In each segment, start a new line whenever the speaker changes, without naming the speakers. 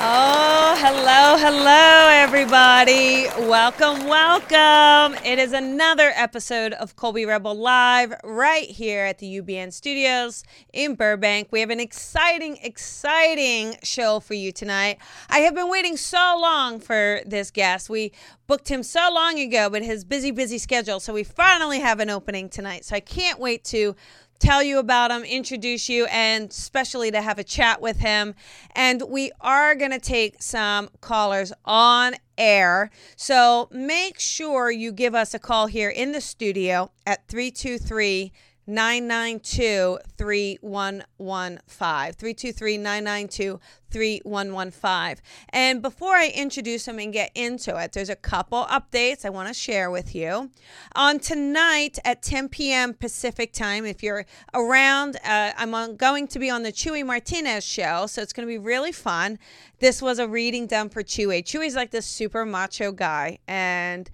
Oh, hello, hello, everybody. Welcome, welcome. It is another episode of Colby Rebel Live right here at the UBN Studios in Burbank. We have an exciting, exciting show for you tonight. I have been waiting so long for this guest. We booked him so long ago, but his busy, busy schedule. So we finally have an opening tonight. So I can't wait to tell you about him, introduce you, and especially to have a chat with him. And we are going to take some callers on air. So make sure you give us a call here in the studio at 323 992 3115. 323 992 3115. And before I introduce him and get into it, there's a couple updates I want to share with you. On tonight at 10 p.m. Pacific time, if you're around, uh, I'm on, going to be on the Chuey Martinez show, so it's going to be really fun. This was a reading done for Chuey. Chuey's like this super macho guy, and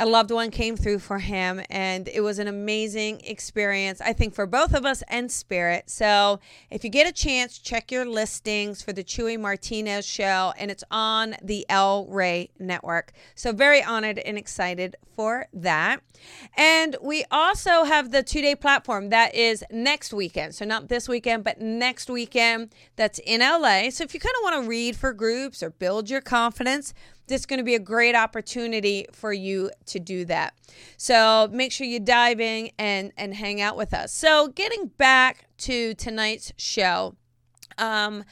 a loved one came through for him and it was an amazing experience i think for both of us and spirit. So if you get a chance check your listings for the Chuey martinez show and it's on the el rey network. So very honored and excited for that. And we also have the two day platform that is next weekend. So not this weekend but next weekend that's in la so if you kind of want to read for groups or build your confidence this is going to be a great opportunity for you to do that. So make sure you dive in and, and hang out with us. So, getting back to tonight's show, um,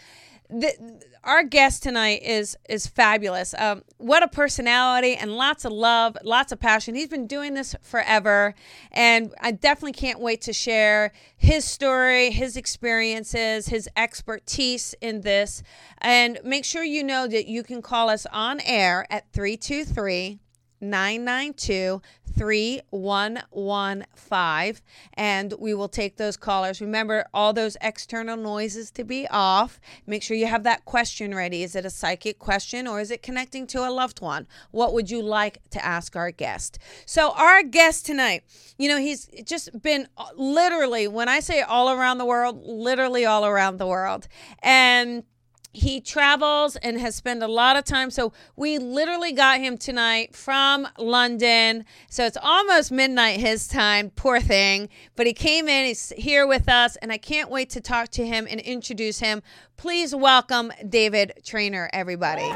the, our guest tonight is is fabulous. Um, what a personality and lots of love, lots of passion. He's been doing this forever, and I definitely can't wait to share his story, his experiences, his expertise in this. And make sure you know that you can call us on air at 323 992 3115 and we will take those callers. Remember all those external noises to be off. Make sure you have that question ready. Is it a psychic question or is it connecting to a loved one? What would you like to ask our guest? So, our guest tonight, you know, he's just been uh, literally, when I say all around the world, literally all around the world. And he travels and has spent a lot of time. So we literally got him tonight from London. So it's almost midnight his time, poor thing. But he came in, he's here with us, and I can't wait to talk to him and introduce him. Please welcome David Trainer, everybody.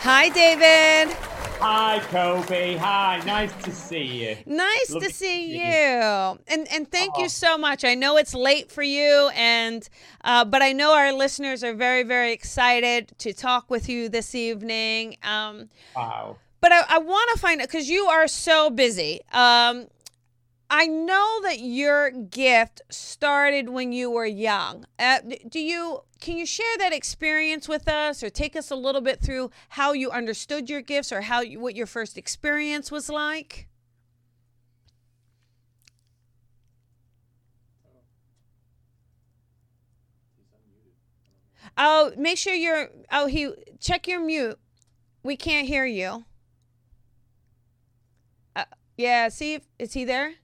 Hi, David.
Hi, Colby. Hi, nice to see you.
Nice Lovely to see you. And and thank oh. you so much. I know it's late for you, and uh, but I know our listeners are very very excited to talk with you this evening. Um,
wow.
But I, I want to find out because you are so busy. Um, I know that your gift started when you were young. Uh, do you can you share that experience with us or take us a little bit through how you understood your gifts or how you, what your first experience was like? Oh, make sure you're oh he check your mute. We can't hear you. Uh, yeah, see if is he there?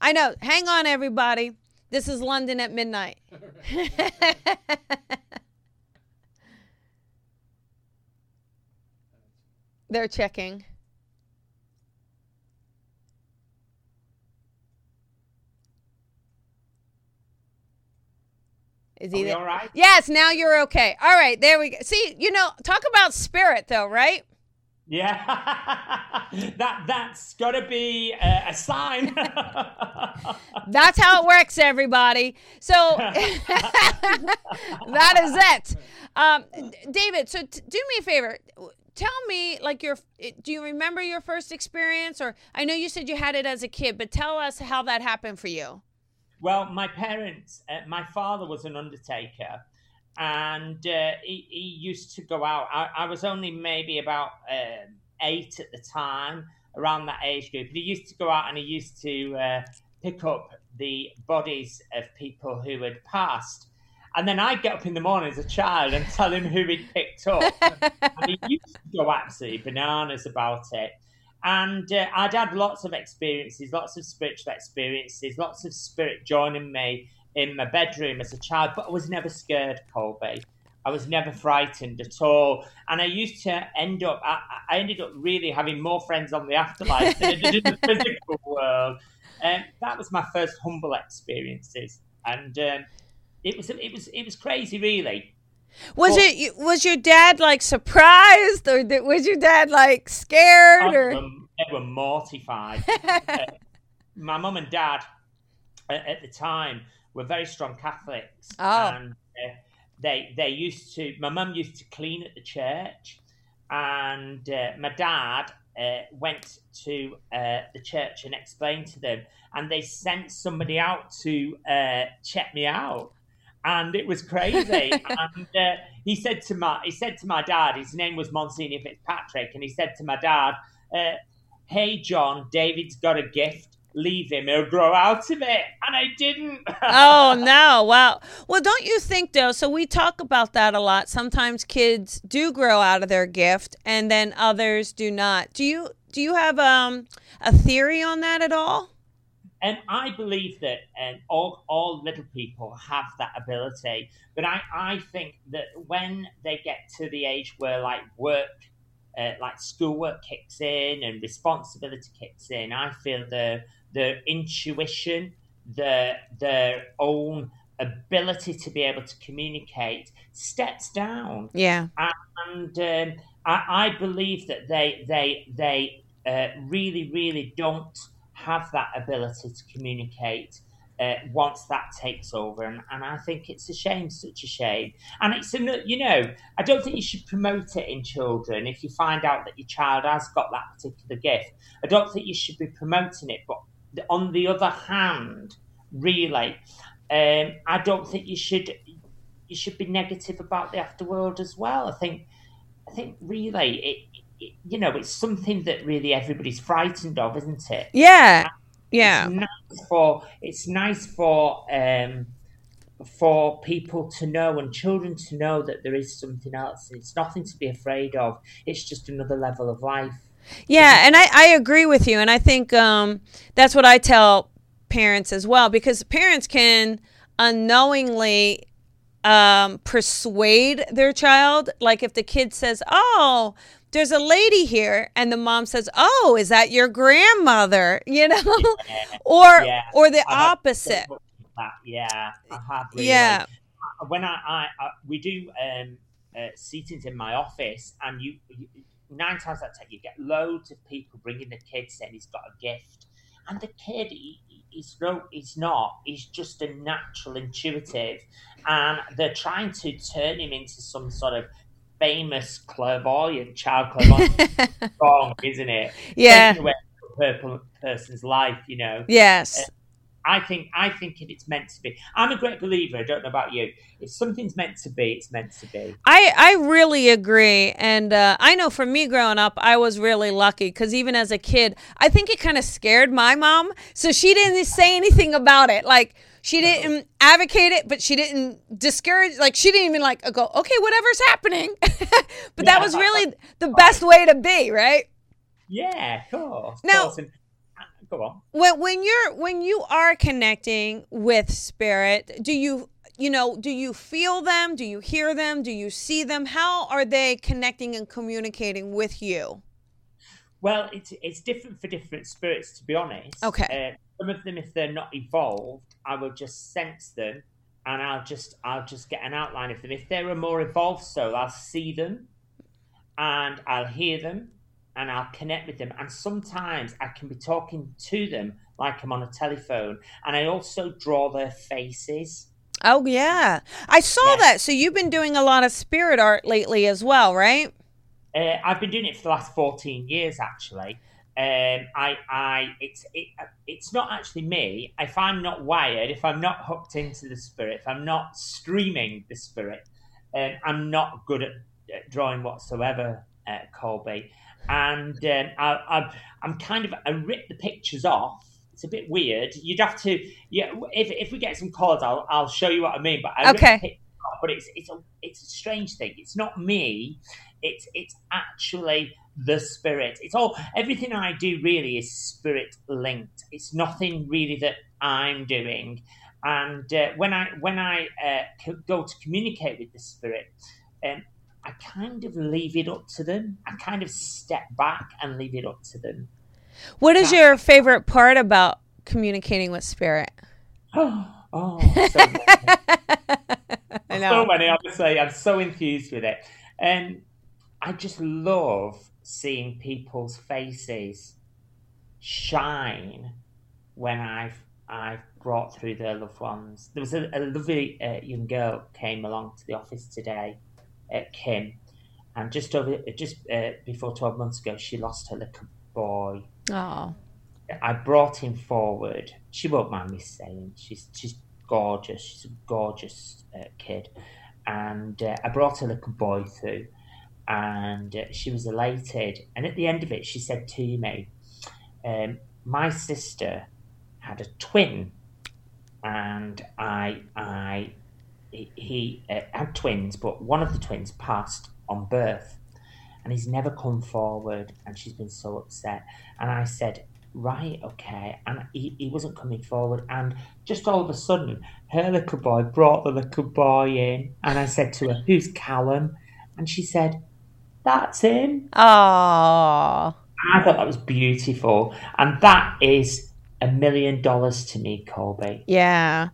I know. Hang on, everybody. This is London at midnight. They're checking. Is he
all right?
Yes, now you're okay. All right, there we go. See, you know, talk about spirit though, right?
Yeah, that that's got to be a, a sign.
That's how it works, everybody. So that is it. Um, David, so t- do me a favor. Tell me, like, your. Do you remember your first experience? Or I know you said you had it as a kid, but tell us how that happened for you.
well, my parents, uh, my father was an undertaker, and uh, he, he used to go out. I, I was only maybe about um eight at the time, around that age group. He used to go out and he used to uh, pick up the bodies of people who had passed. And then I'd get up in the morning as a child and tell him who he'd picked up. and he used to go absolutely bananas about it. And uh, I'd had lots of experiences, lots of spiritual experiences, lots of spirit joining me in my bedroom as a child, but I was never scared, Colby. I was never frightened at all. And I used to end up, I, I ended up really having more friends on the afterlife than I did in the physical world. Um, that was my first humble experiences. And um, it was it was it was crazy, really.
Was
Well-
it? Was your dad like surprised, or was your dad like scared, or?
were, they were mortified. Uh, my mum and dad at, at the time were very strong Catholics,
Oh.
and uh, they they used to. My mum used to clean at the church, and uh, my dad uh, went to uh, the church and explained to them, and they sent somebody out to uh, check me out. And it was crazy. and uh, he said to my he said to my dad, his name was Monsignor Fitzpatrick, and he said to my dad, uh, "Hey John, David's got a gift. Leave him; he'll grow out of it." And I didn't.
oh no wow well don't you think though so we talk about that a lot sometimes kids do grow out of their gift and then others do not do you do you have um a theory on that at all
And I believe that um, all, all little people have that ability. But I, I think that when they get to the age where like work, uh, like schoolwork kicks in and responsibility kicks in, I feel the the intuition, the their own ability to be able to communicate steps down
yeah
and um, I, I believe that they they they uh, really really don't have that ability to communicate uh, once that takes over, and, and I think it's a shame, such a shame. And it's a, you know I don't think you should promote it in children if you find out that your child has got that particular gift. I don't think you should be promoting it, but on the other hand, really, um, I don't think you should you should be negative about the afterworld as well. I think, I think really, it, it, you know, it's something that really everybody's frightened of, isn't it?
yeah yeah
It's nice for it's nice for um, for people to know and children to know that there is something else. It's nothing to be afraid of. It's just another level of life.
Yeah, and I, I agree with you. And I think um, that's what I tell parents as well, because parents can unknowingly um, persuade their child. Like if the kid says, Oh, there's a lady here, and the mom says, Oh, is that your grandmother? You know? or
Yeah,
or the
I
opposite.
Yeah, I have. Really.
Yeah.
When I, I, I we do um, uh, seatings in my office, and you, you nine times out of ten you get loads of people bringing the kid saying he's got a gift, and the kid he, he's no, he's not. He's just a natural intuitive, and they're trying to turn him into some sort of famous clairvoyant child clairvoyant. Wrong, isn't it?
Yeah.
Taking away a per- person's life, you know.
Yes.
Uh, I think I think it's meant to be. I'm a great believer. I don't know about you. If something's meant to be, it's meant to be.
I, I really agree. And uh, I know for me growing up, I was really lucky because even as a kid, I think it kind of scared my mom. So she didn't say anything about it. Like, she didn't advocate it, but she didn't discourage. Like, she didn't even like go, okay, whatever's happening. but that was really the best way to be, right?
Yeah, of course. of course. And, go on.
when when you're when you are connecting with spirit do you you know do you feel them do you hear them do you see them how are they connecting and communicating with you
Well, it's it's different for different spirits, to be honest.
Okay.
Uh, some of them, if they're not evolved, I will just sense them and I'll just I'll just get an outline of them. If they're a more evolved soul, I'll see them, and I'll hear them, and I'll connect with them. And sometimes I can be talking to them like I'm on a telephone, and I also draw their faces.
Oh yeah, I saw
Yes.
that. So you've been doing a lot of spirit art lately as well, right?
Uh, I've been doing it for the last 14 years, actually. Um, I, I, it's, it, it's not actually me. If I'm not wired, if I'm not hooked into the spirit, if I'm not streaming the spirit, um, I'm not good at, at drawing whatsoever, uh, Colby. And um, I, I'm kind of, I rip the pictures off. It's a bit weird. You'd have to, yeah. If, if we get some calls, I'll, I'll show you what I mean. But I rip the
Okay.
off, but it's, it's a, it's a strange thing. It's not me it's it's actually the spirit it's all everything i do really is spirit linked it's nothing really that i'm doing and uh, when i when i uh, go to communicate with the spirit um, i kind of leave it up to them. I kind of step back and leave it up to them.
What is your favorite part about communicating with spirit?
oh so many.
I
so many honestly i'm so enthused with it. And i just love seeing people's faces shine when i've i've brought through their loved ones. There was a, a lovely uh, young girl came along to the office today kim. And just over just uh, before 12 months ago she lost her little boy.
Oh,
I brought him forward. She won't mind me saying. She's she's gorgeous. She's a gorgeous uh, kid, and uh, I brought a little boy through, and uh, she was elated. And at the end of it, she said to me, um, "My sister had a twin, and I I he, he uh, had twins, but one of the twins passed on birth." And he's never come forward, and she's been so upset. And I said, right, okay. And he, he wasn't coming forward. And just all of a sudden, her little boy brought the little boy in. And I said to her, who's Callum? And she said, that's him.
oh,
I thought that was beautiful. And that is a million dollars to me, Colby.
yeah,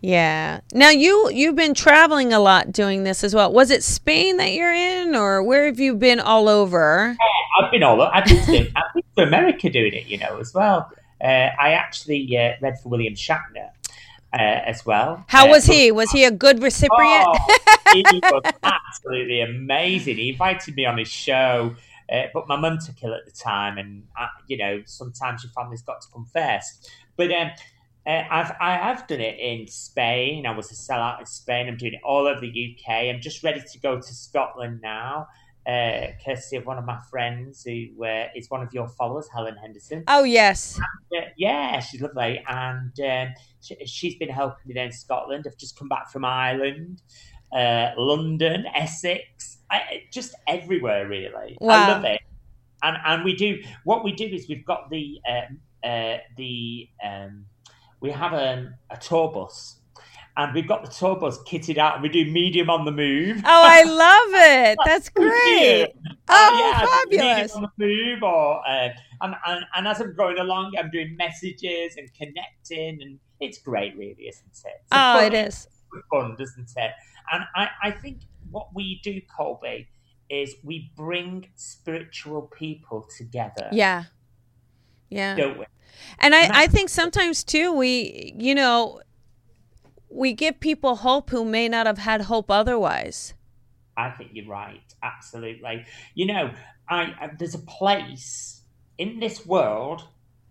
yeah. Now you you've been traveling a lot doing this as well. Was it Spain that you're in, or where have you been all over?
I've been all I've been to, I've been to America doing it, you know, as well. Uh, I actually uh, read for William Shatner uh, as well.
How
Uh,
was he? Was he a good recipient?
Oh, he was absolutely amazing. He invited me on his show, uh, but my mum took ill at the time, and I, you know sometimes your family's got to come first. But um, uh, I've I have done it in Spain. I was a sellout in Spain. I'm doing it all over the UK. I'm just ready to go to Scotland now. Uh, courtesy of one of my friends who uh, is one of your followers, Helen Henderson.
oh yes.
Yeah, yeah, she's lovely, and um, she, she's been helping me there in Scotland. I've just come back from Ireland, uh, London, Essex, I, just everywhere really. I love it, and and we do what we do is we've got the um, uh, the um, we have um, a tour bus. And we've got the tour bus kitted out, and we do medium on the move.
Oh, I love it. That's great.
Uh,
Oh,
yeah,
fabulous.
On the move, or uh, and, and and as I'm going along, I'm doing messages and connecting, and it's great, really, isn't it? It's
Oh,
fun,
it is.
fun, doesn't it? And I, I think what we do, Colby, is we bring spiritual people together,
Yeah. Yeah.
don't?
And I,
And
I
I-
think sometimes too, we, you know, we give people hope who may not have had hope otherwise.
I think you're right. Absolutely. You know, I, I there's a place in this world.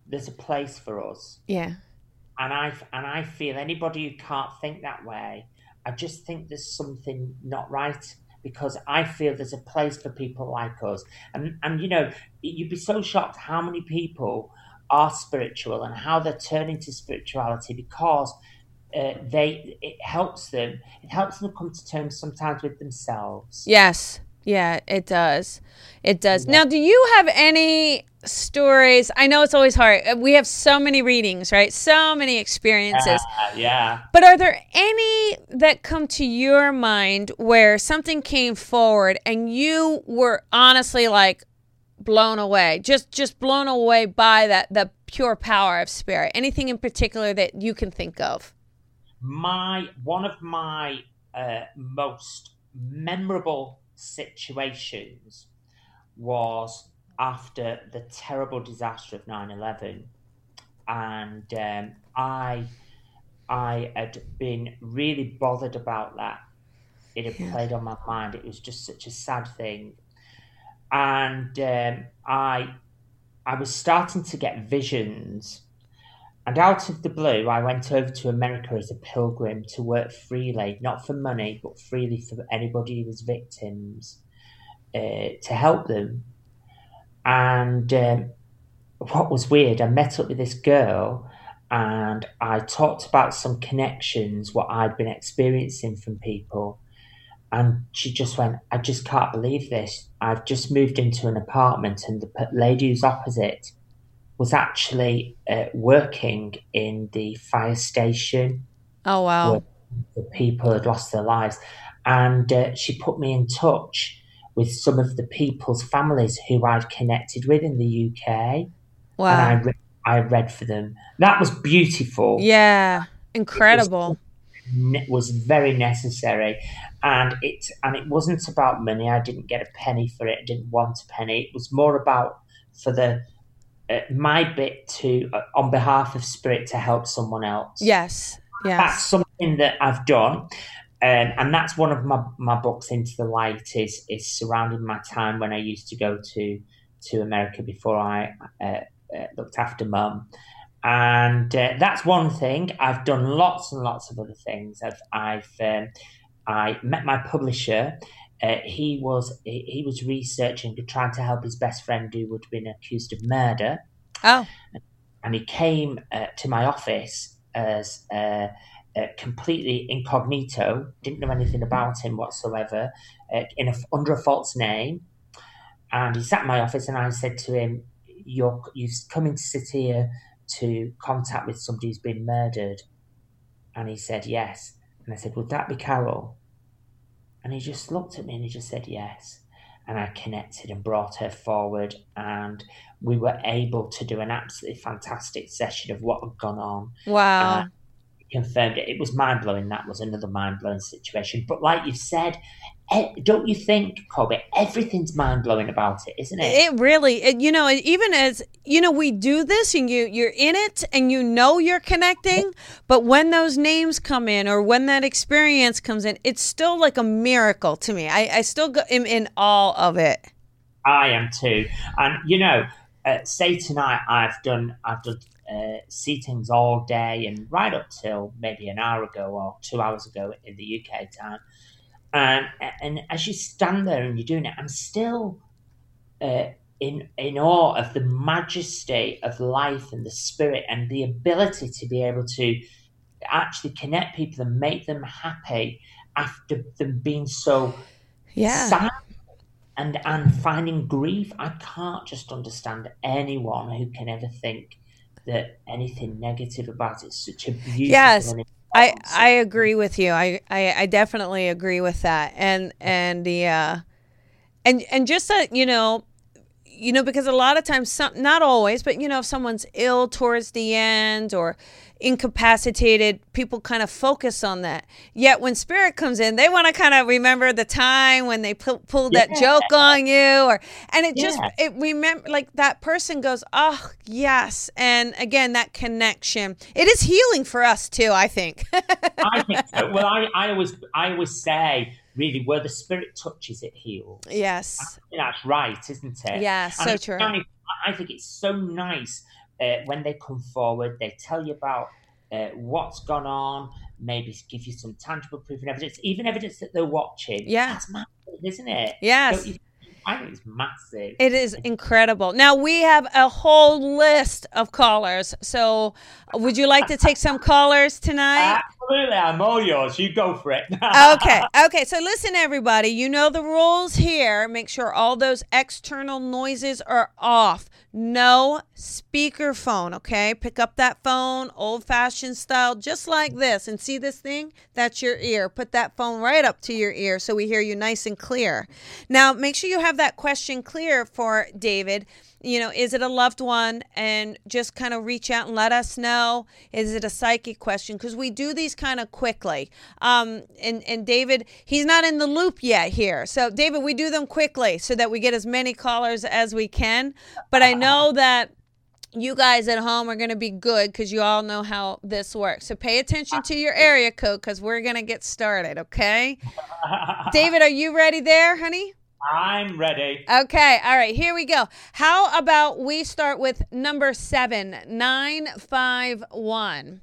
There's a place for us.
Yeah.
and I and I feel anybody who can't think that way, I just think there's something not right because I feel there's a place for people like us, and and you know you'd be so shocked how many people are spiritual and how they're turning to spirituality because uh, they it helps them it helps them come to terms sometimes with themselves.
Yes. Yeah, it does. It does. Now, do you have any stories? I know it's always hard. Uh, We have so many readings, right? So many experiences.
Uh, yeah.
But are there any that come to your mind where something came forward and you were honestly like blown away, just just blown away by that the pure power of spirit? Anything in particular that you can think of?
my one of my uh, most memorable situations was after the terrible disaster of 9-11 and um, i i had been really bothered about that. It had
Yeah.
played on my mind. It was just such a sad thing. And um, i i was starting to get visions and out of the blue, I went over to America as a pilgrim to work freely, not for money, but freely for anybody who was victims, uh, to help them. And um, what was weird, I met up with this girl and I talked about some connections, what I'd been experiencing from people. And she just went, I just can't believe this. I've just moved into an apartment, and the lady who's opposite was actually uh, working in the fire station
Oh wow.
The people had lost their lives. And uh, she put me in touch with some of the people's families who I'd connected with in the UK. Wow. And I, re- I read for them. That was beautiful.
Yeah. Incredible.
It was very necessary and it and it wasn't about money i didn't get a penny for it i didn't want a penny it was more about for the my bit to uh, on behalf of spirit to help someone else.
Yes.
that's something that i've done um, and that's one of my, my books into the light is is surrounding my time when i used to go to to america before i uh, uh, looked after mum. And uh, that's one thing. I've done lots and lots of other things. I've i've um, i met my publisher uh, he was he, was researching trying to help his best friend who had been accused of murder
Oh.
and he came uh, to my office as uh, uh, completely incognito, didn't know anything about him whatsoever, uh, in a, under a false name. And he sat in my office, and I said to him, "You're you've come in to sit here to contact with somebody who's been murdered." And he said, "Yes." And I said, "Would that be Carol?" And he just looked at me and he just said, "Yes." And I connected and brought her forward, and we were able to do an absolutely fantastic session of what had gone on.
Wow.
Uh, confirmed it. It was mind blowing. That was another mind blowing situation. But like you've said, don't you think, Colby? Everything's mind blowing about it, isn't it?
It really, it, you know, even as you know, we do this, and you you're in it, and you know you're connecting. But when those names come in, or when that experience comes in, it's still like a miracle to me. I, I still go, am in awe of it.
I am too. And you know, uh, say tonight I've done I've done uh, seatings all day and right up till maybe an hour ago or two hours ago in the UK time. And and as you stand there and you're doing it, I'm still uh, in in awe of the majesty of life and the spirit and the ability to be able to actually connect people and make them happy after them being so
Yeah.
sad and and finding grief. I can't just understand anyone who can ever think that anything negative about it. It's such a beautiful.
Yes, I I agree with you. I, I I definitely agree with that. And and the uh and and just that you know you know because a lot of times some not always but you know if someone's ill towards the end or incapacitated people kind of focus on that yet when spirit comes in they want to kind of remember the time when they pu- pulled that
Yeah.
joke on you or and it just
Yeah.
it remember like that person goes oh yes and again that connection it is healing for us too i think
I think so. Well, I, I always I always say really where the spirit touches it heals.
yes
I that's right, isn't it?
Yeah,
And
so
it's
true.
nice- I think it's so nice uh, when they come forward. They tell you about uh, what's gone on. Maybe give you some tangible proof and evidence, even evidence that they're watching.
Yeah.
that's massive, isn't it?
Yes.
You? I think it's massive.
It is incredible. Now we have a whole list of callers. So, would you like to take some callers tonight?
Absolutely, I'm all yours. You go for it.
Okay. Okay. So, listen, everybody. You know the rules here. Make sure all those external noises are off. No speakerphone. Okay. Pick up that phone, old fashioned style, just like this. And see this thing? That's your ear. Put that phone right up to your ear so we hear you nice and clear. Now, make sure you have that question clear for David. You know, is it a loved one? And just kind of reach out and let us know. Is it a psychic question? Because we do these kind of quickly. Um, and and David, he's not in the loop yet here. So David, we do them quickly so that we get as many callers as we can. But I know that you guys at home are going to be good because you all know how this works. So pay attention to your area code because we're going to get started, okay? David, are you ready there, honey?
I'm ready.
Okay, all right, here we go. How about we start with number seven, 951.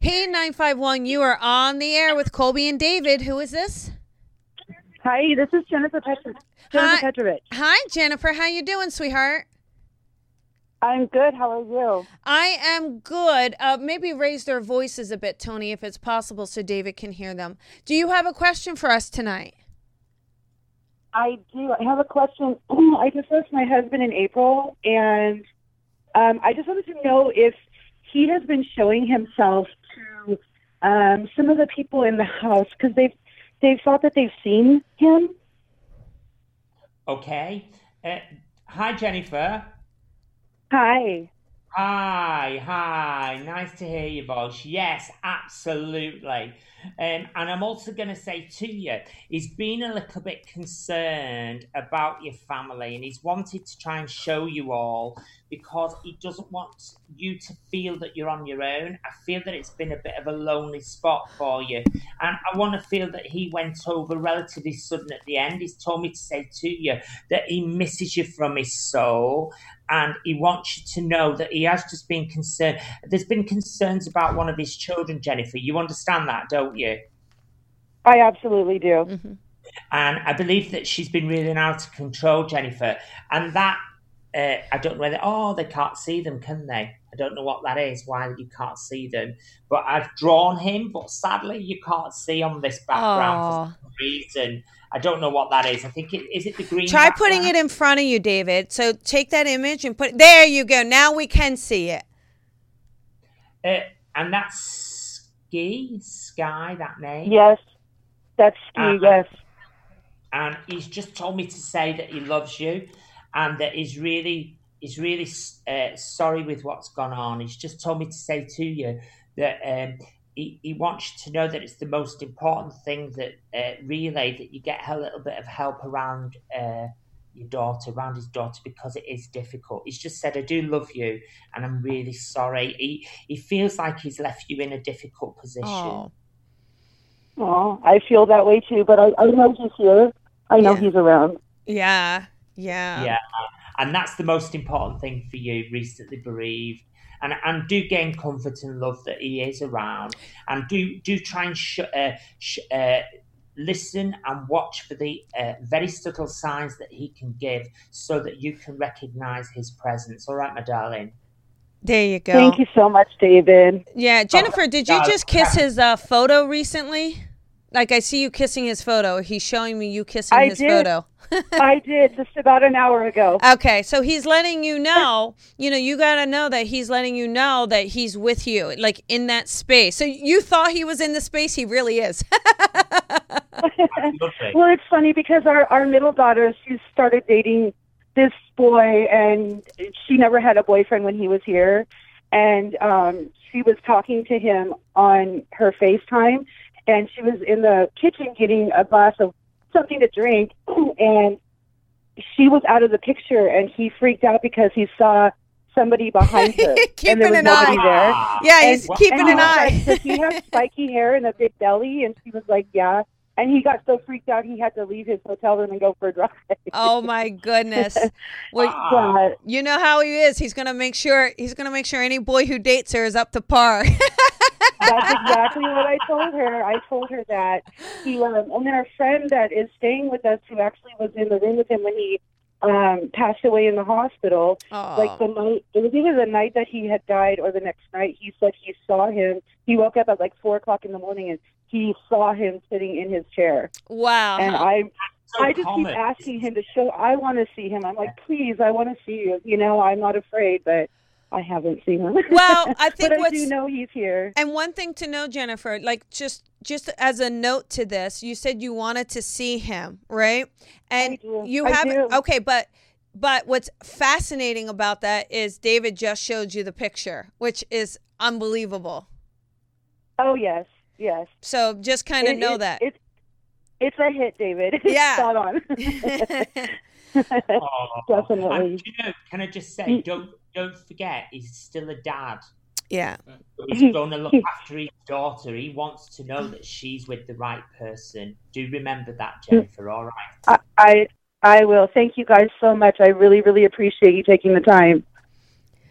Hey, 951, you are on the air with Colby and David. Who is this?
Hi, this is Jennifer, Petro- Jennifer
Hi.
Petrovich.
Hi, Jennifer. How you doing, sweetheart?
I'm good. How are you?
I am good. Uh, maybe raise their voices a bit, Tony, if it's possible, so David can hear them. Do you have a question for us tonight?
I do. I have a question. I just lost my husband in April, and um, I just wanted to know if he has been showing himself to um, some of the people in the house because they've they've thought that they've seen him.
Okay. Uh, hi, Jennifer.
Hi.
Hi, hi. Nice to hear your voice. Yes, absolutely. Um, and I'm also going to say to you, he's been a little bit concerned about your family and he's wanted to try and show you all because he doesn't want you to feel that you're on your own. I feel that it's been a bit of a lonely spot for you. And I want to feel that he went over relatively sudden at the end. He's told me to say to you that he misses you from his soul and he wants you to know that he has just been concerned. There's been concerns about one of his children, Jennifer. You understand that, don't you?
I absolutely do.
And I believe that she's been really out of control, Jennifer. And that, uh, I don't know whether, oh, they can't see them, can they? I don't know what that is, why you can't see them. But I've drawn him, but sadly, you can't see on this background
Aw.
for some reason. I don't know what that is. I think it is it the green.
Try putting it in front of you, David. So take that image and put there you go. Now we can see it.
Uh, and that's Ski, Sky, that name.
Yes, that's Ski.
Uh,
yes.
and he's just told me to say that he loves you and that he's really he's really uh, sorry with what's gone on he's just told me to say to you that um, he, he wants you to know that it's the most important thing that uh, relay that you get a little bit of help around uh, your daughter around his daughter because it is difficult he's just said i do love you and i'm really sorry he, he feels like he's left you in a difficult position
Oh.
Oh, I feel that way too. But I, I know he's here. I know
Yeah.
he's around.
Yeah. Yeah.
yeah and that's the most important thing for you recently bereaved and and do gain comfort and love that he is around and do do try and sh- uh, sh- uh, listen and watch for the uh, very subtle signs that he can give so that you can recognize his presence all right my darling
There you go.
Thank you so much, David.
Yeah, Jennifer, did you just kiss his uh, photo recently? Like I see you kissing his photo. He's showing me you kissing
I
his
did.
photo.
I did just about an hour ago.
Okay, so he's letting you know, you know, you got to know that he's letting you know that he's with you, like in that space. So you thought he was in the space, he really is.
lovely
Well, it's funny because our, our middle daughter, she started dating this boy, and she never had a boyfriend when he was here. And um, she was talking to him on her FaceTime, and she was in the kitchen getting a glass of something to drink, and she was out of the picture, and he freaked out because he saw somebody behind her,
Keeping
and there was
an
nobody
eye.
there.
yeah, he's
And-
keeping
and
an eye.
Like, Does he have spiky hair and a big belly? And she was like, yeah. And he got so freaked out he had to leave his hotel room and go for a drive.
oh my goodness. Well, you know how he is. He's going to make sure he's going to make sure any boy who dates her is up to par.
that's exactly what I told her. I told her that he um, and then our friend that is staying with us, who actually was in the room with him when he um, passed away in the hospital. Like the night, it was either the night that he had died or the next night. He said he saw him. He woke up at like four o'clock in the morning and he saw him sitting in his chair.
wow.
And I,
So
I just
common.
keep asking him to show. I want to see him. I'm like, please, I want to see you. You know, I'm not afraid, but I haven't seen him.
Well, I think
but I do know he's here.
And one thing to know, Jennifer, like just just as a note to this, you said you wanted to see him, right? And
I do.
you
I
have
do.
okay, but but what's fascinating about that is David just showed you the picture, which is unbelievable.
Oh yes, yes.
So just kind of
It-
know
it-
that.
It's it's a hit, David.
Yeah.
spot on.
Oh,
Definitely.
You know, can I just say, don't don't forget, he's still a dad.
yeah.
He's going to look after his daughter. He wants to know that she's with the right person. Do remember that, mm. Jennifer. All right.
I, I I will. Thank you guys so much. I really, really appreciate you taking the time.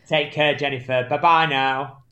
Take care, Jennifer. Bye bye now.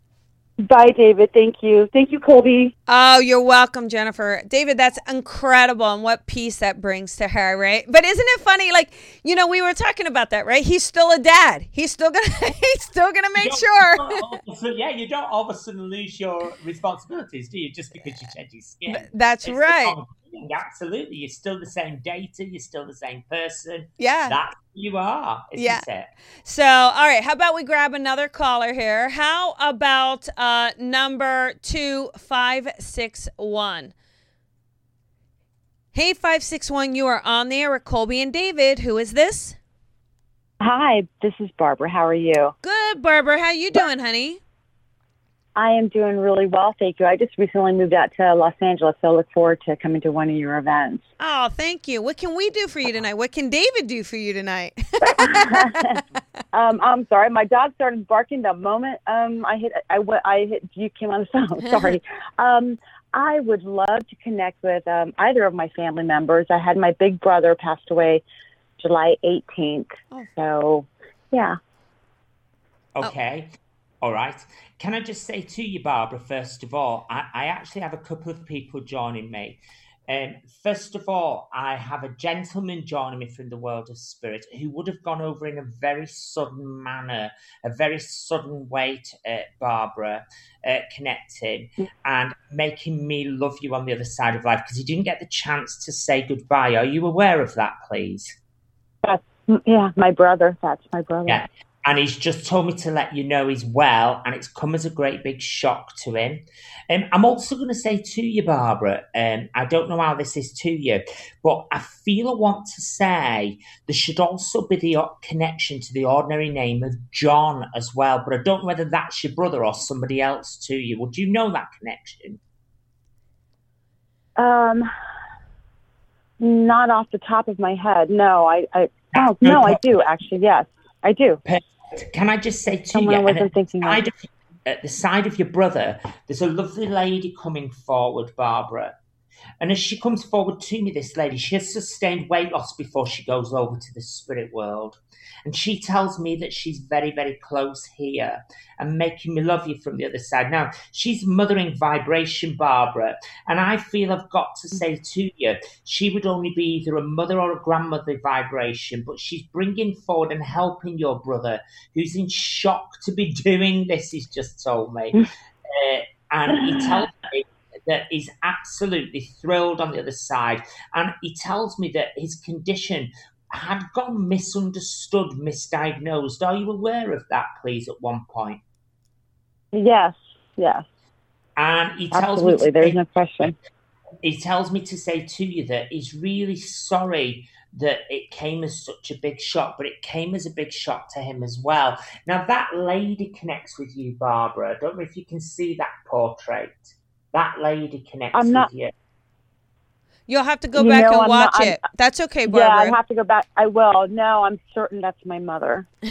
Bye, David. Thank you. Thank you, Colby.
Oh, you're welcome, Jennifer. David, that's incredible and what peace that brings to her, right? But isn't it funny? Like, you know, we were talking about that, right? He's still a dad. He's still gonna he's still gonna make sure.
you don't all of a sudden- yeah, you don't all of a sudden lose your responsibilities, do you? Just because you change your skin.
That's
It's the
right.
Common Absolutely. You're still the same data. You're still the same person.
Yeah.
That's who you are, isn't
Yeah.
it?
So, all right, how about we grab another caller here? How about uh number 2561? Hey 561, you are on the air with Colby and David. Who is this?
Hi, this is Barbara. How are you?
Good, Barbara. How you doing, honey?
I am doing really well, thank you. I just recently moved out to Los Angeles, so I look forward to coming to one of your events.
Oh, thank you. What can we do for you tonight? What can David do for you tonight?
um, I'm sorry, my dog started barking the moment um, I hit. I, went- I hit. You came on the phone. Sorry. um, I would love to connect with um, either of my family members. I had my big brother passed away July 18th,
Oh.
so yeah.
Okay. All right. Can I just say to you, Barbara, first of all, I, I actually have a couple of people joining me. Um, first of all, I have a gentleman joining me from the world of spirit who would have gone over in a very sudden manner, a very sudden way to uh, Barbara, uh, connecting and making me love you on the other side of life because he didn't get the chance to say goodbye. Are you aware of that, please?
Mm, Yeah, my brother. That's my brother.
Yeah. And he's just told me to let you know he's well, and it's come as a great big shock to him. Um, I'm also going to say to you, Barbara, um, I don't know how this is to you, but I feel I want to say there should also be the connection to the ordinary name of John as well. But I don't know whether that's your brother or somebody else to you. Would you know that connection?
Um, not off the top of my head. No, I. I oh
no
no, I do actually. Yes, I do.
Can I just say to
Someone
you,
wasn't thinking
side of, at the side of your brother, there's a lovely lady coming forward, Barbara. And as she comes forward to me, this lady, she has sustained weight loss before she goes over to the spirit world. And she tells me that she's very, very close here and making me love you from the other side. Now, she's mothering vibration, Barbara. And I feel I've got to say to you, she would only be either a mother or a grandmother vibration, but she's bringing forward and helping your brother, who's in shock to be doing this, he's just told me. Uh, and he tells me that he's absolutely thrilled on the other side. And he tells me that his condition had gone misunderstood, misdiagnosed. Are you aware of that, please, at one point?
Yes, yes,
And he tells
absolutely.
me to
There's no question.
he tells me to say to you that he's really sorry that it came as such a big shock, but it came as a big shock to him as well. Now that lady connects with you, Barbara. I don't know if you can see that portrait. That lady connects
I'm not-
with you.
You'll have to go
You
back
know,
and
I'm
watch
not- I'm-
it. That's okay, Barbara.
Yeah, I
Barbara.
have to go back. I will. No, I'm certain that's my mother.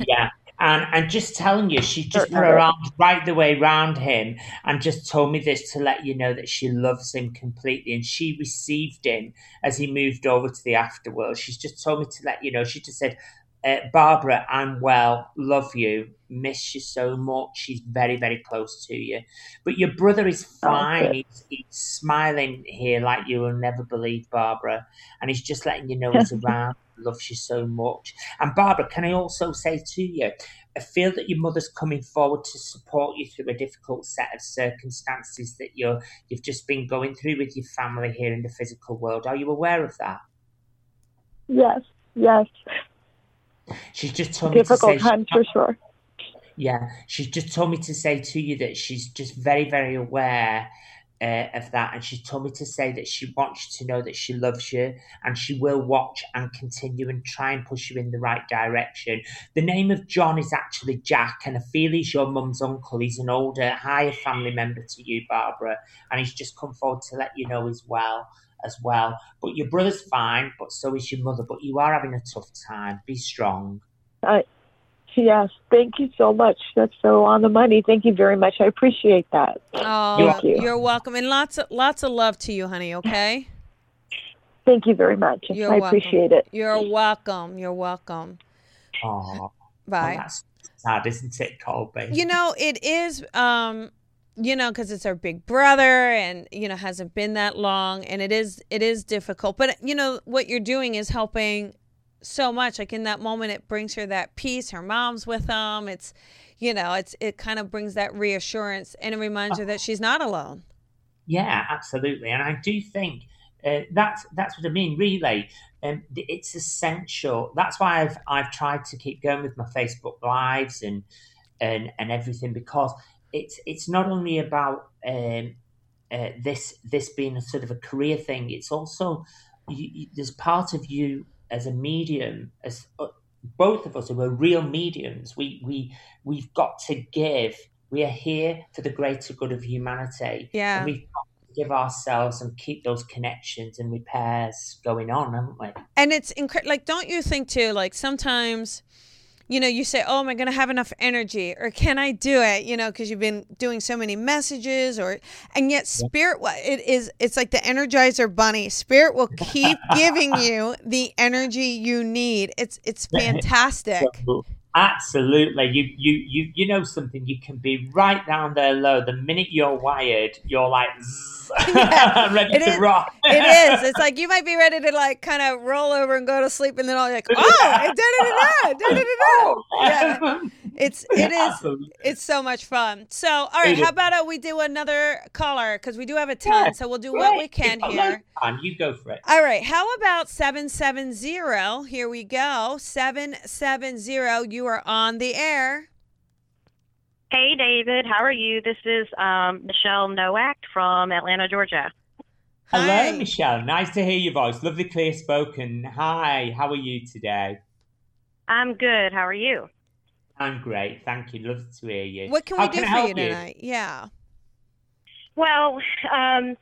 Yeah. And and just telling you, she just put her
it.
arms right the way round him and just told me this to let you know that she loves him completely. And she received him as he moved over to the afterworld. She's just told me to let you know. She just said, uh, Barbara, I'm well, love you, miss you so much. She's very, very close to you. But your brother is fine.
good.
he's, he's smiling here like you will never believe, Barbara. And he's just letting you know he's around, loves you so much. And Barbara, can I also say to you, I feel that your mother's coming forward to support you through a difficult set of circumstances that you're you've just been going through with your family here in the physical world. Are you aware of that?
Yes, yes.
She's just told me to
Difficult
say
times for sure.
Yeah, she's just told me to say to you that she's just very, very aware uh, of that, and she told me to say that she wants you to know that she loves you, and she will watch and continue and try and push you in the right direction. The name of John is actually Jack, and I feel he's your mum's uncle. He's an older, higher family member to you, Barbara, and he's just come forward to let you know as well. As well, but your brother's fine, but so is your mother. But you are having a tough time. Be strong.
I, yes, thank you so much. That's so on the money. Thank you very much. I appreciate that.
Oh,
Thank you.
you're welcome, and lots of lots of love to you, honey. Okay.
Thank you very much.
You're
I
welcome.
appreciate it.
You're welcome. You're welcome.
Oh,
Bye.
that's sad, isn't it, Colby?
You know, it is, um, you know, because it's our big brother, and you know, hasn't been that long, and it is, it is difficult. But you know, what you're doing is helping so much. Like in that moment, it brings her that peace. Her mom's with them. It's, you know, it's it kind of brings that reassurance, and it reminds her that she's not alone.
Yeah, absolutely, and I do think uh, that's that's what I mean. Really, um, it's essential. That's why I've I've tried to keep going with my Facebook lives and and and everything because it's it's not only about um, uh, this this being a sort of a career thing. It's also you, you, there's part of you as a medium as uh, both of us who are real mediums. We we we've got to give. We are here for the greater good of humanity.
Yeah.
And we've got to give ourselves and keep those connections and repairs going on, haven't we?
and it's incredible like don't you think too like sometimes you know you say oh am i going to have enough energy or can i do it? You know because you've been doing so many messages or and yet spirit it is it's like the energizer bunny. Spirit will keep giving you the energy you need. It's it's fantastic
Absolutely. You you you you know something, you can be right down there low. The minute you're wired, you're like zzz, ready
it
to
is-
rock.
it is it's like you might be ready to like kind of roll over and go to sleep and then all like oh da da da
Oh,
Yeah. it's it is
Absolutely.
It's so much fun. So, all right, how about uh, we do another caller because we do have a ton,
Yeah,
so we'll do what we can
You've
here.
time. You go for it.
All right, how about 770? Here we go. 770, you are on the air.
Hey, David. How are you? This is um, Michelle Nowak from Atlanta, Georgia.
Hello,
Hi.
Michelle. Nice to hear your voice. Lovely, clear spoken. Hi, how are you today?
I'm good. How are you?
I'm great. Thank you. Love to hear you.
What can
How
we do
I
for
help
you tonight? Yeah.
Well, um,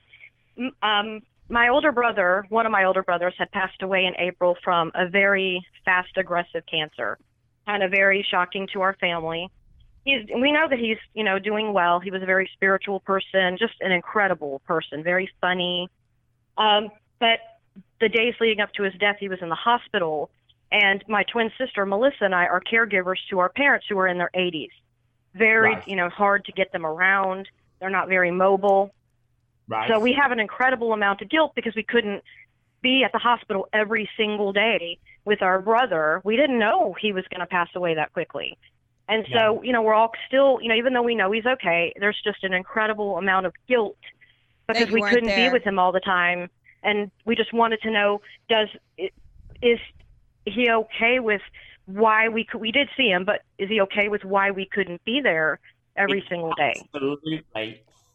um, my older brother, one of my older brothers, had passed away in April from a very fast, aggressive cancer. Kind of very shocking to our family. He's, we know that he's, you know, doing well. He was a very spiritual person, just an incredible person, very funny. Um, but the days leading up to his death, he was in the hospital, and my twin sister Melissa and I are caregivers to our parents who are in their 80s. Very,
Right.
you know, hard to get them around. They're not very mobile.
Right.
So we have an incredible amount of guilt because we couldn't be at the hospital every single day with our brother. We didn't know he was going to pass away that quickly. And so, you know, we're all still, you know, even though we know he's okay, there's just an incredible amount of guilt because we couldn't
there.
be with him all the time. And we just wanted to know does is he okay with why we could we did see him, but is he okay with why we couldn't be there every
It's
single day?
Absolutely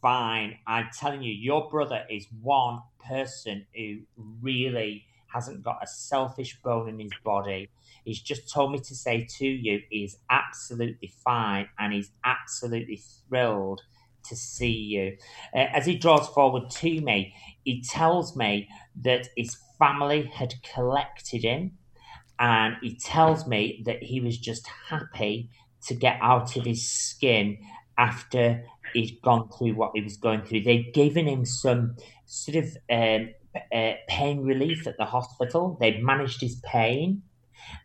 fine. I'm telling you, your brother is one person who really hasn't got a selfish bone in his body. He's just told me to say to you, he's absolutely fine and he's absolutely thrilled to see you. Uh, as he draws forward to me, he tells me that his family had collected him and he tells me that he was just happy to get out of his skin after he'd gone through what he was going through. They'd given him some sort of um, uh, pain relief at the hospital. They'd managed his pain.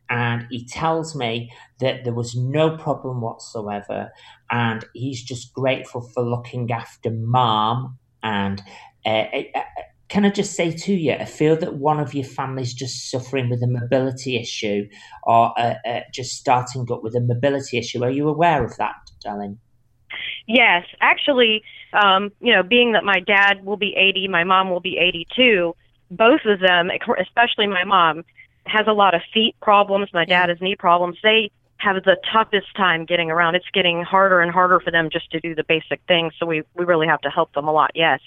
And he tells me that there was no problem whatsoever. And he's just grateful for looking after mom. And uh, uh, can I just say to you, I feel that one of your family's just suffering with a mobility issue or uh, uh, just starting up with a mobility issue. Are you aware of that, darling?
Yes, actually, um, you know, being that my dad will be 80, my mom will be 82, both of them, especially my mom, has a lot of feet problems. My dad has knee problems. They have the toughest time getting around. It's getting harder and harder for them just to do the basic things. So we, we really have to help them a lot. Yes.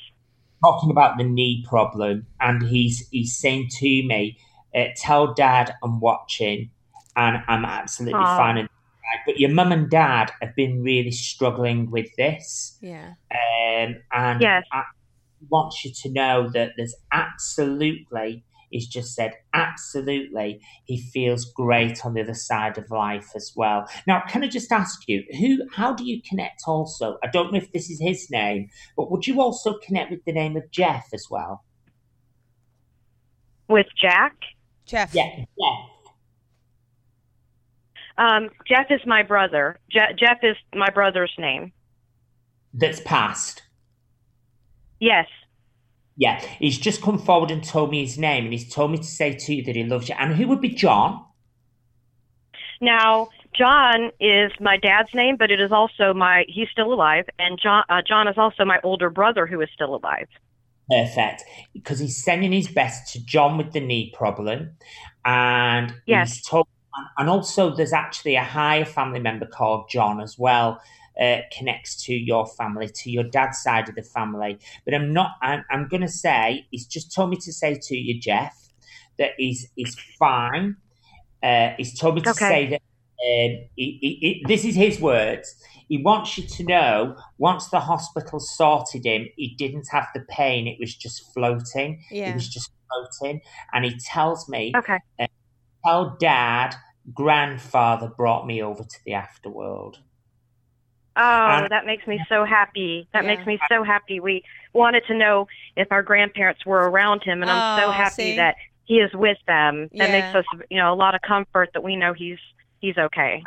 talking about the knee problem, and he's he's saying to me, uh, "Tell Dad I'm watching, and I'm absolutely
Aw.
fine." And but your mum and dad have been really struggling with this,
Yeah.
um, and
Yes.
I want you to know that there's absolutely. He's just said, absolutely, he feels great on the other side of life as well. Now, can I just ask you, who, how do you connect also? I don't know if this is his name, but would you also connect with the name of Jeff as well?
With Jack,
Jeff.
Yeah, Jeff.
Um, Jeff is my brother. Je- Jeff is my brother's name.
That's passed.
Yes.
Yeah, he's just come forward and told me his name, and he's told me to say to you that he loves you. And who would be John?
Now, John is my dad's name, but it is also my, he's still alive. And John, uh, John is also my older brother who is still alive.
Perfect. Because he's sending his best to John with the knee problem. And
Yes.
he's told, and also there's actually a higher family member called John as well. Uh, connects to your family, to your dad's side of the family. But I'm not. I'm, I'm going to say he's just told me to say to you, Jeff, that he's he's fine. Uh, he's told me to
Okay.
say that. Um, he, he, he- this is his words. He wants you to know once the hospital sorted him, he didn't have the pain. It was just floating.
Yeah.
It was just floating. And he tells me,
Okay.
Tell dad, grandfather brought me over to the afterworld.
Oh,
And-
that makes me so happy. That
Yeah.
makes me so happy. We wanted to know if our grandparents were around him, and I'm
Oh,
so happy
see?
that he is with them. That
Yeah.
makes us, you know, a lot of comfort that we know he's he's okay.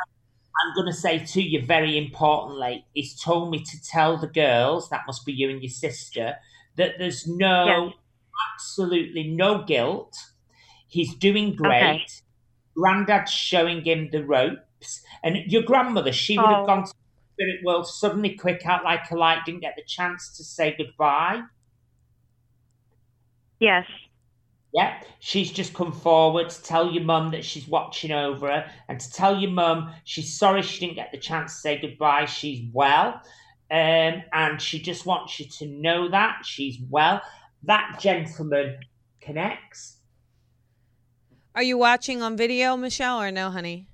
I'm going to say to you very importantly, he's told me to tell the girls, that must be you and your sister, that there's no,
Yes.
absolutely no guilt. He's doing great.
Okay.
Granddad's showing him the ropes. And your grandmother, she would
Oh.
have gone to the spirit world suddenly quick out like a light, didn't get the chance to say goodbye.
Yes.
Yeah, she's just come forward to tell your mum that she's watching over her and to tell your mum she's sorry she didn't get the chance to say goodbye. She's well. Um, and she just wants you to know that she's well. That gentleman connects.
Are you watching on video, Michelle, or no, honey?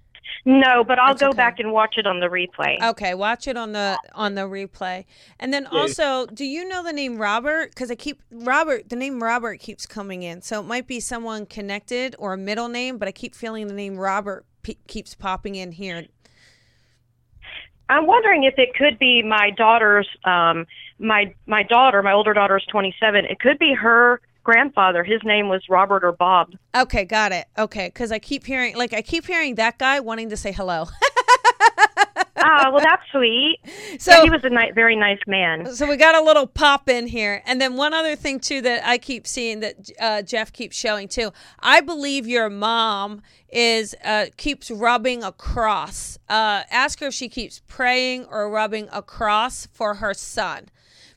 No, but I'll
That's
go
okay.
back and watch it on the replay.
Okay, watch it on the on the replay. And then also, do you know the name Robert? Because I keep Robert. The name Robert keeps coming in, so it might be someone connected or a middle name. But I keep feeling the name Robert pe- keeps popping in here.
I'm wondering if it could be my daughter's um my my daughter, my older daughter is 27. It could be her grandfather. His name was Robert or Bob.
Okay, got it. Okay, because I keep hearing like I keep hearing that guy wanting to say hello.
Ah, well that's sweet.
So
he was a ni- very nice man.
So we got a little pop in here. And then one other thing too that I keep seeing that uh, Jeff keeps showing too. I believe your mom is uh, keeps rubbing a cross. Uh, ask her if she keeps praying or rubbing a cross for her son.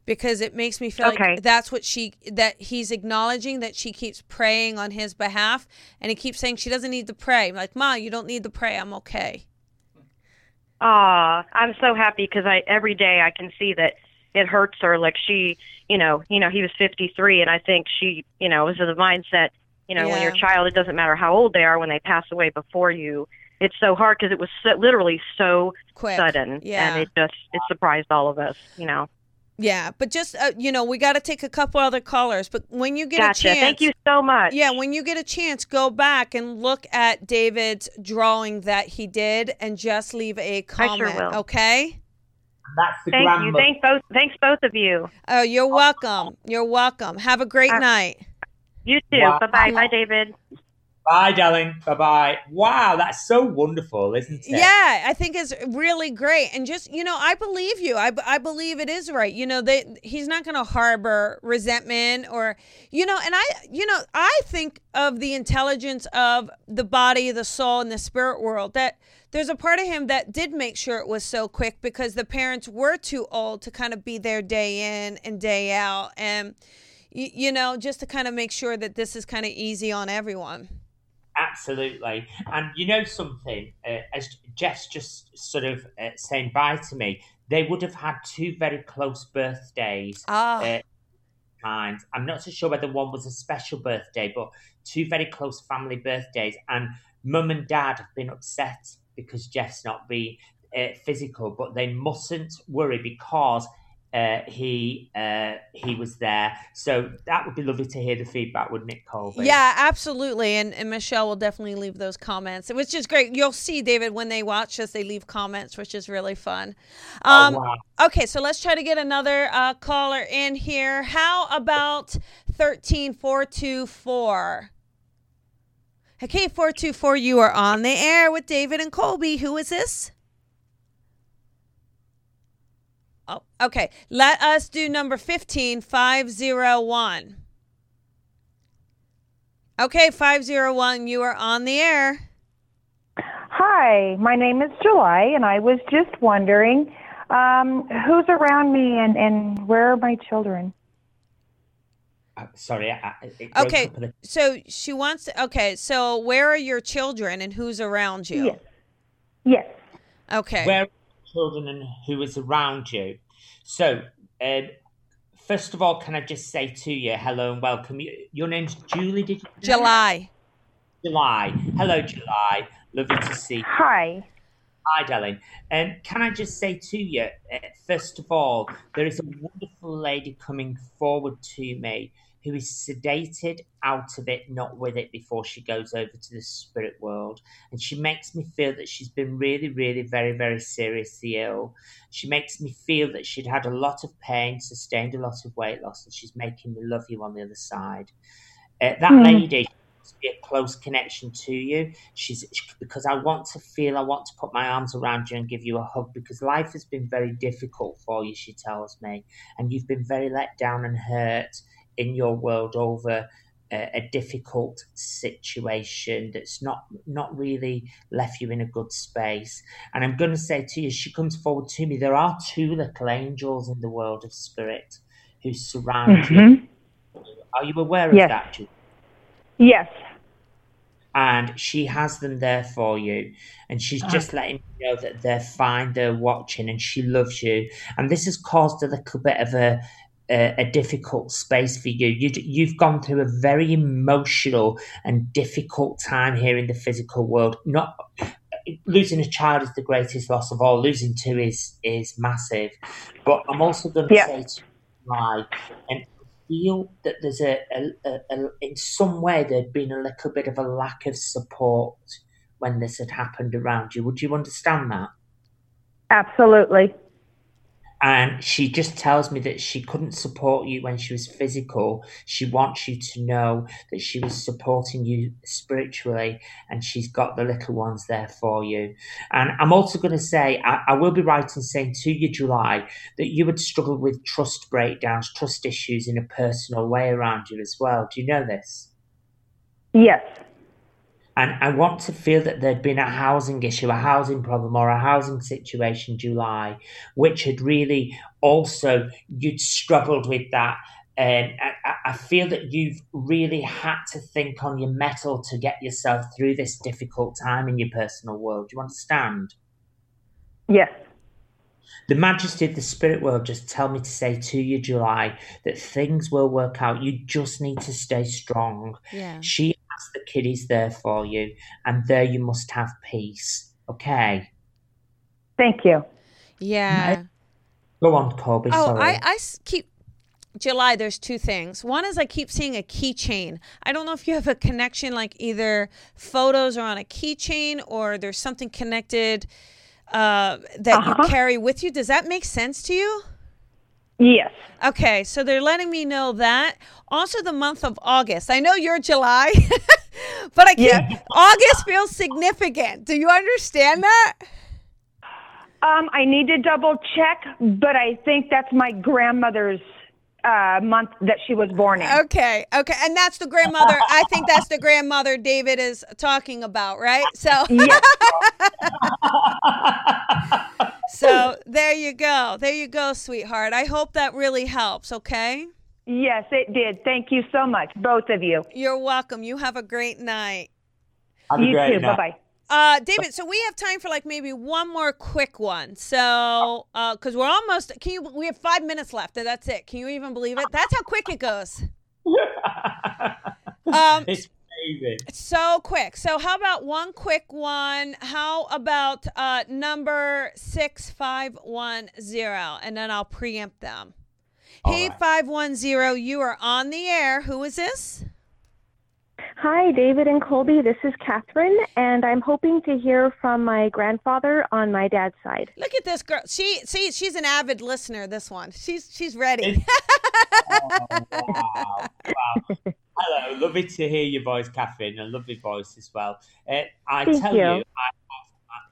Because it makes me feel
Okay.
like that's what she that he's acknowledging that she keeps praying on his behalf, and he keeps saying she doesn't need to pray. I'm like, Ma, you don't need to pray. I'm okay.
Ah, I'm so happy because I every day I can see that it hurts her. Like she, you know, you know, he was 53, and I think she, you know, was of the mindset, you know, when your
Yeah.
child, it doesn't matter how old they are when they pass away before you. It's so hard because it was so, literally so
Quick.
sudden,
Yeah.
and it just it surprised all of us, you know.
Yeah, but just uh, you know, we got to take a couple other callers. But when you get
Gotcha.
a chance,
Thank you so much.
Yeah, when you get a chance, go back and look at David's drawing that he did, and just leave a comment.
sure will.
Okay.
That's the
Thank you. Thank both. Thanks both of you.
Oh, you're welcome. You're welcome. Have a great
Uh,
night.
You too.
Wow.
Bye bye. Bye, David.
Bye, darling. Bye bye. Wow, that's so wonderful, isn't it?
Yeah, I think it's really great. And just, you know, I believe you. I, I believe it is right. You know, they, he's not going to harbor resentment or, you know, and I, you know, I think of the intelligence of the body, the soul, and the spirit world that there's a part of him that did make sure it was so quick because the parents were too old to kind of be there day in and day out. And, you, you know, just to kind of make sure that this is kind of easy on everyone.
Absolutely. And you know something, uh, as Jeff's just sort of uh, saying bye to me, they would have had two very close birthdays.
Ah.
Uh, Valentine's. I'm not so sure whether one was a special birthday, but two very close family birthdays. And mum and dad have been upset because Jeff's not been uh, physical, but they mustn't worry because uh, he uh, he was there. So that would be lovely to hear the feedback, wouldn't it, Colby?
Yeah, absolutely. And, and Michelle will definitely leave those comments. It was just great. You'll see, David, when they watch us, they leave comments, which is really fun. Um,
oh, wow.
Okay, so let's try to get another uh, caller in here. How about 13424? Okay, 424, you are on the air with David and Colby. Who is this? Oh, okay. Let us do number 15, 501. Okay, 501, you are on the air.
Hi, my name is July, and I was just wondering um, who's around me and, and where are my children?
Uh, sorry. I, I- it
Okay,
up a little.
so she wants, okay, so where are your children and who's around you?
Yes. Yes.
Okay.
Where are your children and who is around you? So, um, first of all, can I just say to you, hello and welcome. You- Your name's Julie, did you?
July.
July. Hello, July. Lovely to see you.
Hi.
Hi, darling. Um, can I just say to you, uh, first of all, there is a wonderful lady coming forward to me who is sedated out of it, not with it, before she goes over to the spirit world. And she makes me feel that she's been really, really, very, very seriously ill. She makes me feel that she'd had a lot of pain, sustained a lot of weight loss, and she's making me love you on the other side. Uh, that
Hmm.
lady be a close connection to you. She's because I want to feel, I want to put my arms around you and give you a hug because life has been very difficult for you. She tells me, and you've been very let down and hurt in your world over a, a difficult situation that's not not really left you in a good space. And I'm going to say to you, she comes forward to me. There are two little angels in the world of spirit who surround you.
Mhm.
Are you aware of that? Julie?
Yes.
and she has them there for you and she's just letting you know that they're fine they're watching and she loves you and this has caused a little bit of a a, a difficult space for you. you you've gone through a very emotional and difficult time here in the physical world not losing a child is the greatest loss of all losing two is is massive but i'm also going to
Yeah.
say to you and feel that there's a, a, a, a in some way there'd been a little bit of a lack of support when this had happened around you. Would you understand that?
Absolutely.
And she just tells me that she couldn't support you when she was physical. She wants you to know that she was supporting you spiritually and she's got the little ones there for you. And I'm also going to say, I, I will be right in saying to you, July, that you would struggle with trust breakdowns, trust issues in a personal way around you as well. Do you know this?
Yes.
And I want to feel that there'd been a housing issue, a housing problem, or a housing situation, July, which had really also you'd struggled with that. And I, I- I feel that you've really had to think on your metal to get yourself through this difficult time in your personal world. Do you understand?
Yes.
The majesty of the spirit world just tell me to say to you, July, that things will work out. You just need to stay strong.
Yeah.
She has the kiddies there for you, and there you must have peace. Okay.
Thank you.
Yeah.
Go on, Colby.
Oh,
sorry.
I, I s- keep July. There's two things. One is I keep seeing a keychain. I don't know if you have a connection, like either photos are on a keychain or there's something connected uh, that
Uh-huh.
you carry with you. Does that make sense to you?
Yes.
Okay, so they're letting me know that. Also, the month of August. I know you're July, but I can't. August feels significant. Do you understand that?
Um, I need to double check, but I think that's my grandmother's uh, month that she was born in.
Okay, okay, and that's the grandmother. I think that's the grandmother David is talking about, right? So,
Yes.
so there you go, there you go, sweetheart. I hope that really helps. Okay,
yes, it did. Thank you so much, both of you.
you're welcome. You have a great night.
Have
you
great
too. Bye bye.
Uh, David, so we have time for like maybe one more quick one. So, because we're almost, can you? We have five minutes left, and that's it. Can you even believe it? That's how quick it goes. Um,
it's amazing.
So quick. So how about one quick one? How about uh, number six five one zero, and then I'll preempt them. hey five one zero, you are on the air. Who is this?
Hi, David and Colby. This is Catherine, and I'm hoping to hear from my grandfather on my dad's side.
Look at this girl. She see she's an avid listener. This one. She's she's ready.
wow. wow. Hello, lovely to hear your voice, Catherine. A lovely voice as well. Uh, I
Thank
tell
you.
you, I,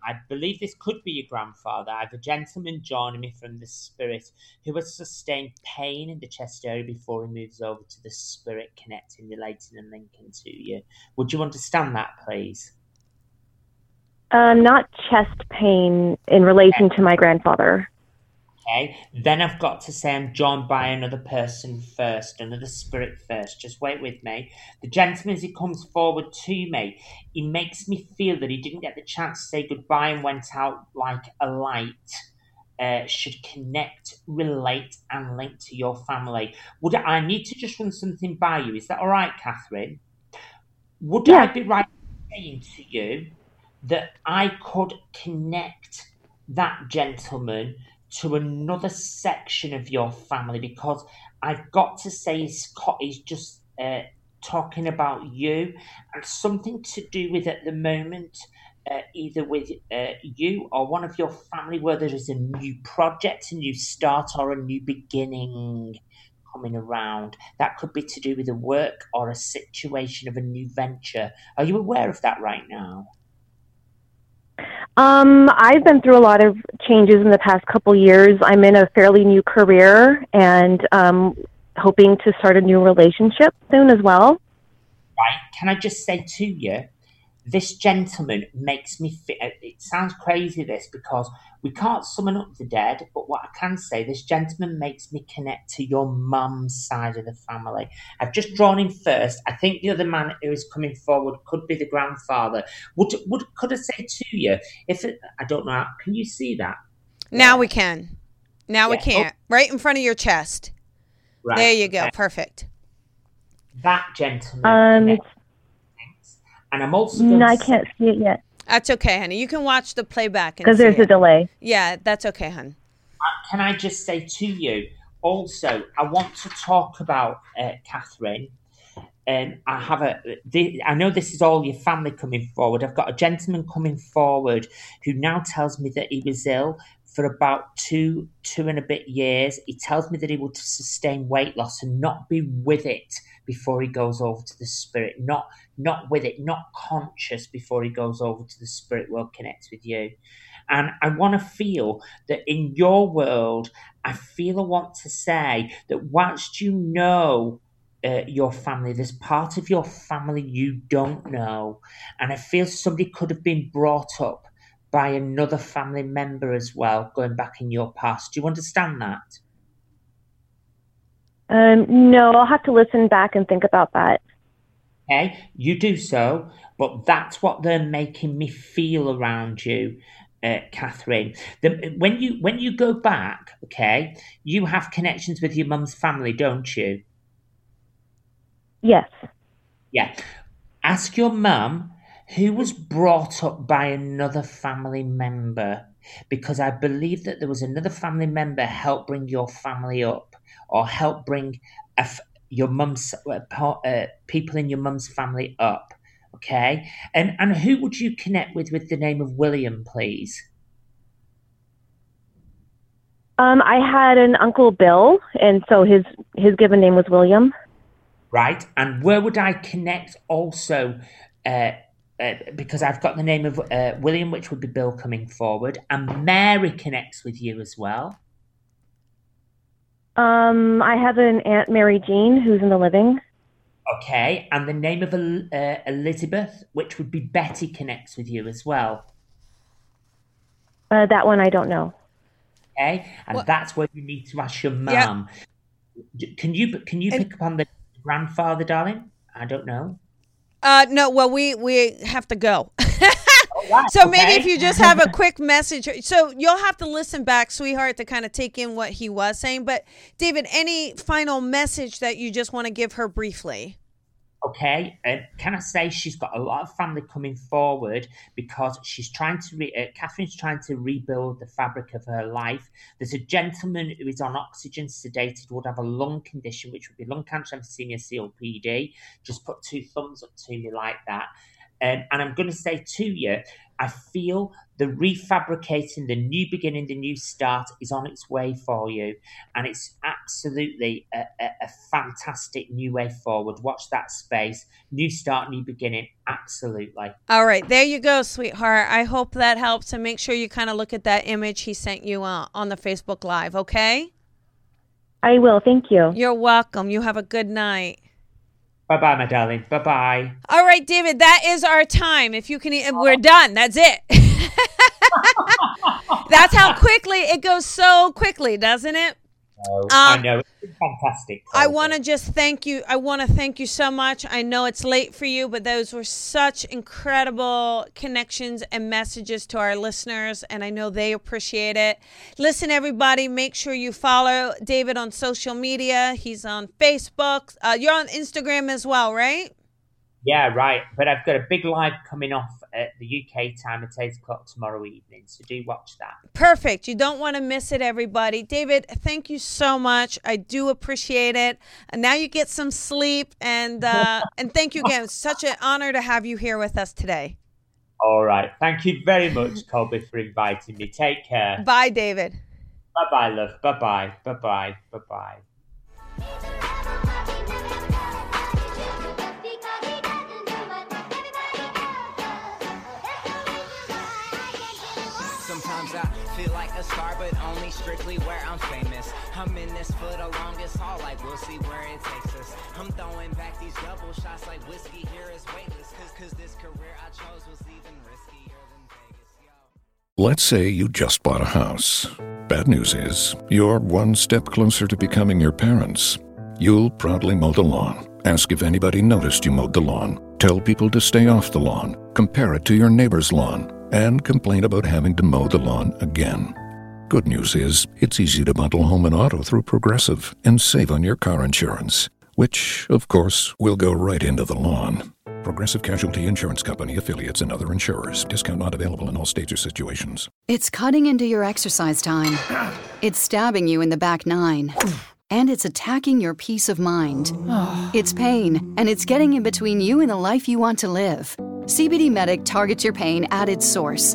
I, I believe this could be your grandfather. I have a gentleman joining me from the spirit who has sustained pain in the chest area before he moves over to the spirit connecting, relating, and linking to you. Would you understand that, please?
Uh, not chest pain in relation to my grandfather.
Okay. Then I've got to say I'm joined by another person first, another spirit first. Just wait with me. The gentleman, as he comes forward to me, he makes me feel that he didn't get the chance to say goodbye and went out like a light. Uh, should connect, relate, and link to your family. Would I need to just run something by you? Is that all right, Catherine? Would I be right in saying to you that I could connect that gentleman to another section of your family because I've got to say he's just uh, talking about you and something to do with at the moment. Uh, either with uh, you or one of your family, where there is a new project, a new start, or a new beginning coming around. That could be to do with a work or a situation of a new venture. Are you aware of that right now?
Um, I've been through a lot of changes in the past couple years. I'm in a fairly new career and um, hoping to start a new relationship soon as well.
right? Can I just say to you, this gentleman makes me feel. It sounds crazy, this, because we can't summon up the dead, but what I can say, this gentleman makes me connect to your mum's side of the family. I've just drawn him first. I think the other man who is coming forward could be the grandfather. Would would could I say to you, if it, I don't know, can you see that?
Now we can. Now we can't. Right in front of your chest.
Right.
There you go.
okay.
Perfect.
That gentleman.
Um,
connects. And I'm also.
No, I can't see it yet
That's okay, honey. You can watch the playback and
because
see
there's a delay.
Yeah, that's okay, hon.
can I just say to you, also, I want to talk about uh, Catherine. Um, I have a. The, I know this is all your family coming forward. I've got a gentleman coming forward who now tells me that he was ill for about two, two and a bit years. He tells me that he will sustain weight loss and not be with it before he goes over to the spirit. Not, not with it. Not conscious before he goes over to the spirit world. Connects with you. And I want to feel that in your world, I feel I want to say that whilst you know uh, your family, there's part of your family you don't know. And I feel somebody could have been brought up by another family member as well, going back in your past. Do you understand that?
Um, no, I'll have to listen back and think about that.
Okay, you do so, but that's what they're making me feel around you, uh, Catherine. The, when you when you go back, okay, you have connections with your mum's family, don't you?
Yes.
Yeah. Ask your mum who was brought up by another family member, because I believe that there was another family member help bring your family up, or help bring a f- your mum's uh, uh, people in your mum's family up. Okay, and and who would you connect with with the name of William, please?
Um, I had an uncle Bill, and so his his given name was William.
right? And where would I connect also? Uh, uh, because I've got the name of uh, William, which would be Bill coming forward, and Mary connects with you as well.
Um, I have an aunt Mary Jean who's in the living.
Okay, and the name of uh, Elizabeth, which would be Betty, connects with you as well.
Uh, that one I don't know.
Okay, and
Well-
that's where you need to ask your mum. D- Can you can you
And-
pick up on the grandfather, darling? I don't know.
Uh, no, well, we we have to go.
Right,
So maybe
okay.
if you just have a quick message, so you'll have to listen back, sweetheart, to kind of take in what he was saying. But David, any final message that you just want to give her briefly?
Okay, and can I say she's got a lot of family coming forward because she's trying to, re- uh, Catherine's trying to rebuild the fabric of her life. There's a gentleman who is on oxygen sedated, would have a lung condition, which would be lung cancer, emphysema, COPD. Just put two thumbs up to me like that. Um, and I'm going to say to you, I feel the refabricating, the new beginning, the new start is on its way for you. And it's absolutely a, a, a fantastic new way forward. Watch that space. New start, new beginning. Absolutely.
All right, there you go, sweetheart. I hope that helps. And make sure you kind of look at that image he sent you uh, on the Facebook Live, okay?
I will. Thank you.
You're welcome. You have a good night.
Bye bye, my darling. Bye bye.
All right, David, that is our time. If you can, e- we're oh. done. That's it. That's how quickly it goes so quickly, doesn't it?
I
Um,
know. It's fantastic.
I want to just thank you. I want to thank you so much. I know it's late for you, but those were such incredible connections and messages to our listeners, and I know they appreciate it. Listen, everybody, make sure you follow David on social media. He's on Facebook. Uh, you're on Instagram as well, right?
Yeah, right. But I've got a big live coming off at the UK time at 8 o'clock tomorrow evening. So do watch that.
Perfect. You don't want to miss it, everybody. David, thank you so much. I do appreciate it. And now you get some sleep, and uh, and thank you again. It's such an honor to have you here with us today.
All right. Thank you very much, Colby, for inviting me. Take care.
Bye, David.
Bye bye, love. Bye bye. Bye bye. Bye bye.
A star, but only strictly where I'm famous. I'm in this for the longest haul, like we'll see where it takes us. I'm throwing back these double shots like whiskey here is weightless. Cause, cause this career I chose was even riskier than Vegas. Yo.
Let's say you just bought a house. Bad news is, you're one step closer to becoming your parents. You'll proudly mow the lawn. Ask if anybody noticed you mowed the lawn. Tell people to stay off the lawn. Compare it to your neighbor's lawn. And complain about having to mow the lawn again. Good news is, it's easy to bundle home and auto through Progressive and save on your car insurance, which, of course, will go right into the lawn. Progressive Casualty Insurance Company affiliates and other insurers. Discount not available in all states or situations.
It's cutting into your exercise time. It's stabbing you in the back nine. And it's attacking your peace of mind. It's pain, and it's getting in between you and the life you want to live. CBD Medic targets your pain at its source.